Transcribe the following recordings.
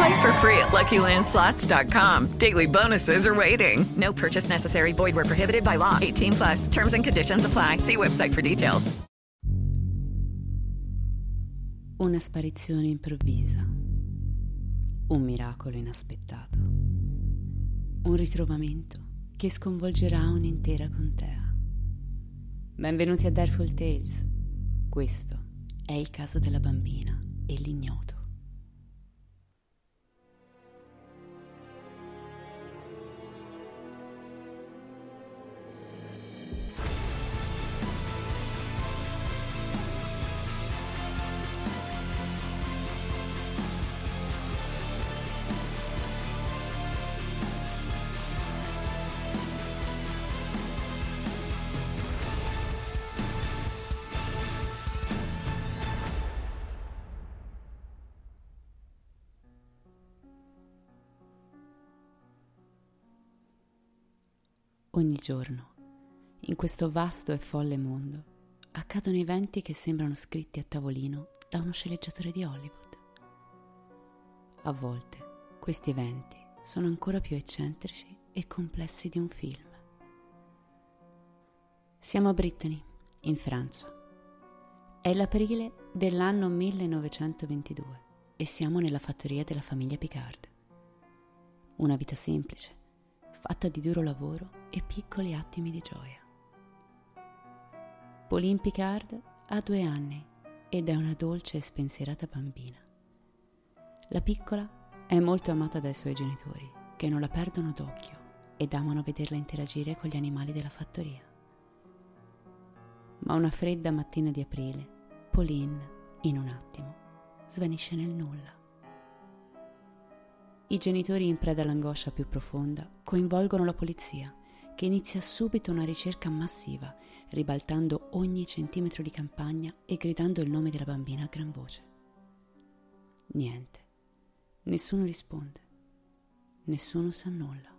Play for free at LuckyLandSlots.com. Daily bonuses are waiting. No purchase necessary. Void where prohibited by law. 18 plus. Terms and conditions apply. See website for details. Una sparizione improvvisa. Un miracolo inaspettato. Un ritrovamento che sconvolgerà un'intera contea. Benvenuti a Dareful Tales. Questo è il caso della bambina e l'ignoto. Ogni giorno, in questo vasto e folle mondo, accadono eventi che sembrano scritti a tavolino da uno sceneggiatore di Hollywood. A volte questi eventi sono ancora più eccentrici e complessi di un film. Siamo a Brittany, in Francia. È l'aprile dell'anno 1922 e siamo nella fattoria della famiglia Picard. Una vita semplice, fatta di duro lavoro e piccoli attimi di gioia. Pauline Picard ha due anni ed è una dolce e spensierata bambina. La piccola è molto amata dai suoi genitori, che non la perdono d'occhio ed amano vederla interagire con gli animali della fattoria. Ma una fredda mattina di aprile, Pauline, in un attimo, svanisce nel nulla. I genitori in preda all'angoscia più profonda coinvolgono la polizia, che inizia subito una ricerca massiva, ribaltando ogni centimetro di campagna e gridando il nome della bambina a gran voce. Niente. Nessuno risponde. Nessuno sa nulla.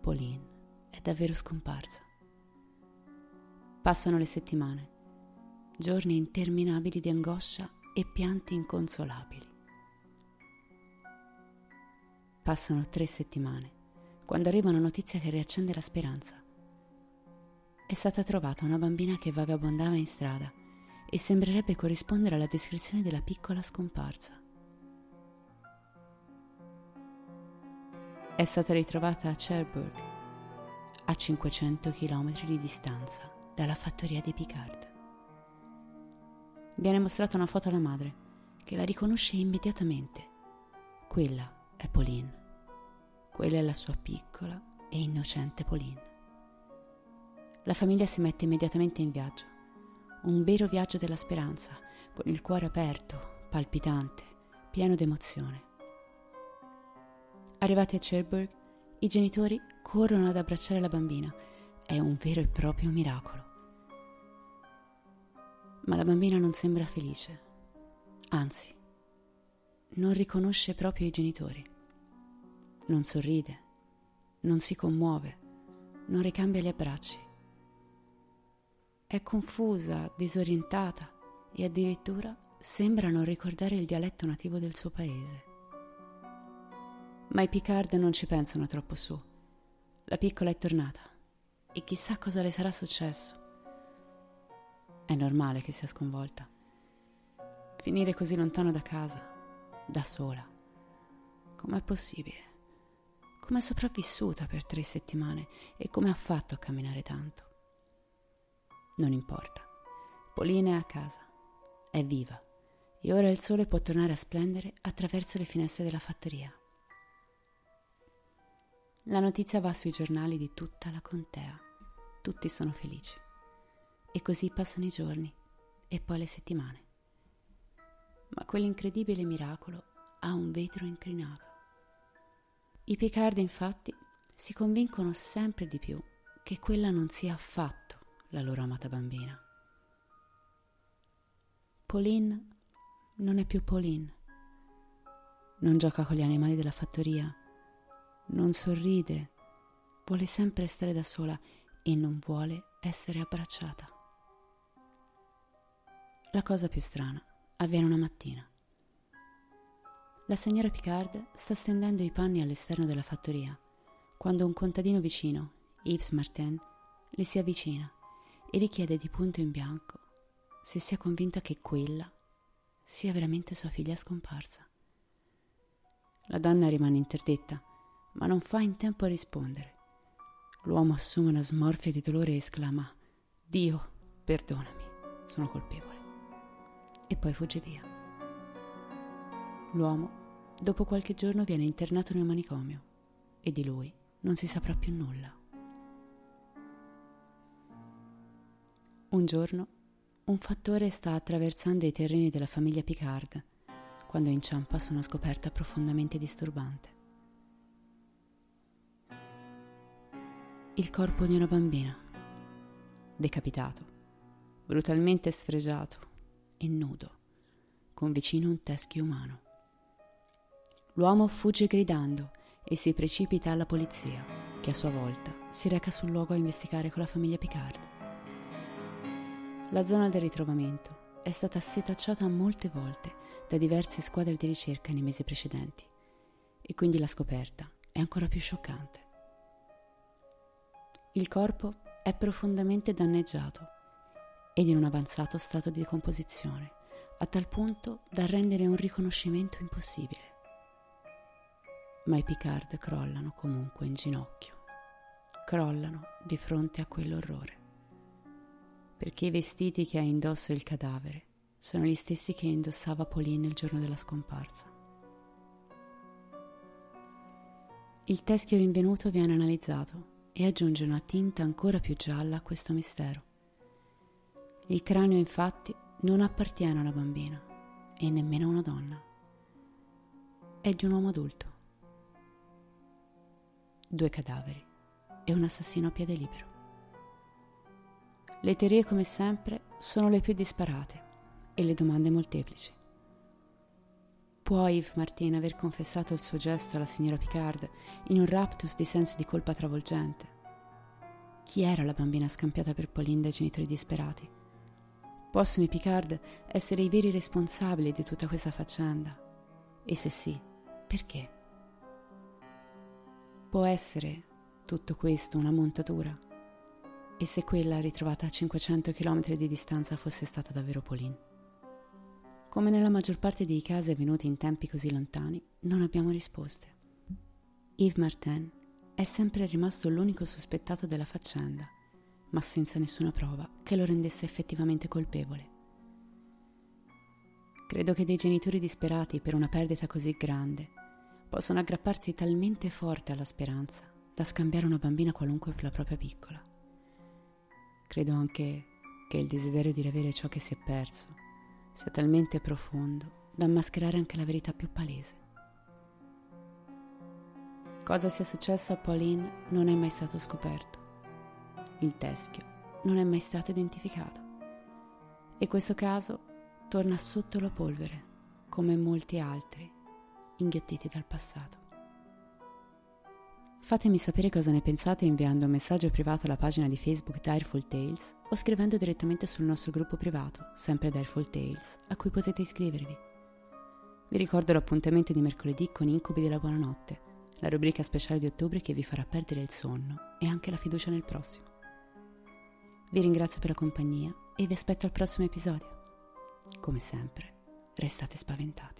Pauline è davvero scomparsa. Passano le settimane, giorni interminabili di angoscia e pianti inconsolabili. Passano tre settimane, quando arriva una notizia che riaccende la speranza. È stata trovata una bambina che vagabondava in strada e sembrerebbe corrispondere alla descrizione della piccola scomparsa. È stata ritrovata a Cherbourg, a 500 km di distanza dalla fattoria dei Picard. Viene mostrata una foto alla madre, che la riconosce immediatamente. Quella è Pauline. Quella è la sua piccola e innocente Pauline. La famiglia si mette immediatamente in viaggio. Un vero viaggio della speranza, con il cuore aperto, palpitante, pieno d'emozione. Arrivati a Cherbourg, I genitori corrono ad abbracciare la bambina. È un vero e proprio miracolo. Ma la bambina non sembra felice. Anzi, non riconosce proprio i genitori. Non sorride, non si commuove, non ricambia gli abbracci. È confusa, disorientata e addirittura sembra non ricordare il dialetto nativo del suo paese. Ma i Picard non ci pensano troppo su. La piccola è tornata e chissà cosa le sarà successo. È normale che sia sconvolta. Finire così lontano da casa, da sola. Com'è possibile? Com'è sopravvissuta per tre settimane e come ha fatto a camminare tanto? Non importa. Polina è a casa, è viva e ora il sole può tornare a splendere attraverso le finestre della fattoria. La notizia va sui giornali di tutta la contea. Tutti sono felici. E così passano i giorni e poi le settimane. Ma quell'incredibile miracolo ha un vetro incrinato. I Picard infatti si convincono sempre di più che quella non sia affatto la loro amata bambina. Pauline non è più Pauline. Non gioca con gli animali della fattoria, non sorride, vuole sempre stare da sola e non vuole essere abbracciata. La cosa più strana avviene una mattina. La signora Picard sta stendendo i panni all'esterno della fattoria quando un contadino vicino, Yves Martin, le si avvicina e richiede di punto in bianco se sia convinta che quella sia veramente sua figlia scomparsa. La donna rimane interdetta, ma non fa in tempo a rispondere. L'uomo assume una smorfia di dolore e esclama Dio, perdonami, sono colpevole. E poi fugge via. L'uomo, dopo qualche giorno, viene internato in un manicomio e di lui non si saprà più nulla. Un giorno un fattore sta attraversando i terreni della famiglia Picard quando inciampa su una scoperta profondamente disturbante. Il corpo di una bambina, decapitato, brutalmente sfregiato e nudo, con vicino un teschio umano. L'uomo fugge gridando e si precipita alla polizia, che a sua volta si reca sul luogo a investigare con la famiglia Picard. La zona del ritrovamento è stata setacciata molte volte da diverse squadre di ricerca nei mesi precedenti e quindi la scoperta è ancora più scioccante. Il corpo è profondamente danneggiato ed in un avanzato stato di decomposizione, a tal punto da rendere un riconoscimento impossibile. Ma i Picard crollano comunque in ginocchio, crollano di fronte a quell'orrore perché i vestiti che ha indosso il cadavere sono gli stessi che indossava Pauline il giorno della scomparsa. Il teschio rinvenuto viene analizzato e aggiunge una tinta ancora più gialla a questo mistero. Il cranio infatti non appartiene a una bambina e nemmeno a una donna. È di un uomo adulto. Due cadaveri e un assassino a piede libero. Le teorie, come sempre, sono le più disparate e le domande molteplici. Può Yves Martin aver confessato il suo gesto alla signora Picard in un raptus di senso di colpa travolgente? Chi era la bambina scampiata per Pauline dai genitori disperati? Possono i Picard essere i veri responsabili di tutta questa faccenda? E se sì, perché? Può essere tutto questo una montatura? E se quella ritrovata a 500 km di distanza fosse stata davvero Pauline? Come nella maggior parte dei casi avvenuti in tempi così lontani, non abbiamo risposte. Yves Martin è sempre rimasto l'unico sospettato della faccenda, ma senza nessuna prova che lo rendesse effettivamente colpevole. Credo che dei genitori disperati per una perdita così grande possano aggrapparsi talmente forte alla speranza da scambiare una bambina qualunque per la propria piccola. Credo anche che il desiderio di riavere ciò che si è perso sia talmente profondo da mascherare anche la verità più palese. Cosa sia successo a Pauline non è mai stato scoperto. Il teschio non è mai stato identificato. E questo caso torna sotto la polvere, come molti altri, inghiottiti dal passato. Fatemi sapere cosa ne pensate inviando un messaggio privato alla pagina di Facebook Direful Tales o scrivendo direttamente sul nostro gruppo privato, sempre Direful Tales, a cui potete iscrivervi. Vi ricordo l'appuntamento di mercoledì con Incubi della Buonanotte, la rubrica speciale di ottobre che vi farà perdere il sonno e anche la fiducia nel prossimo. Vi ringrazio per la compagnia e vi aspetto al prossimo episodio. Come sempre, restate spaventati.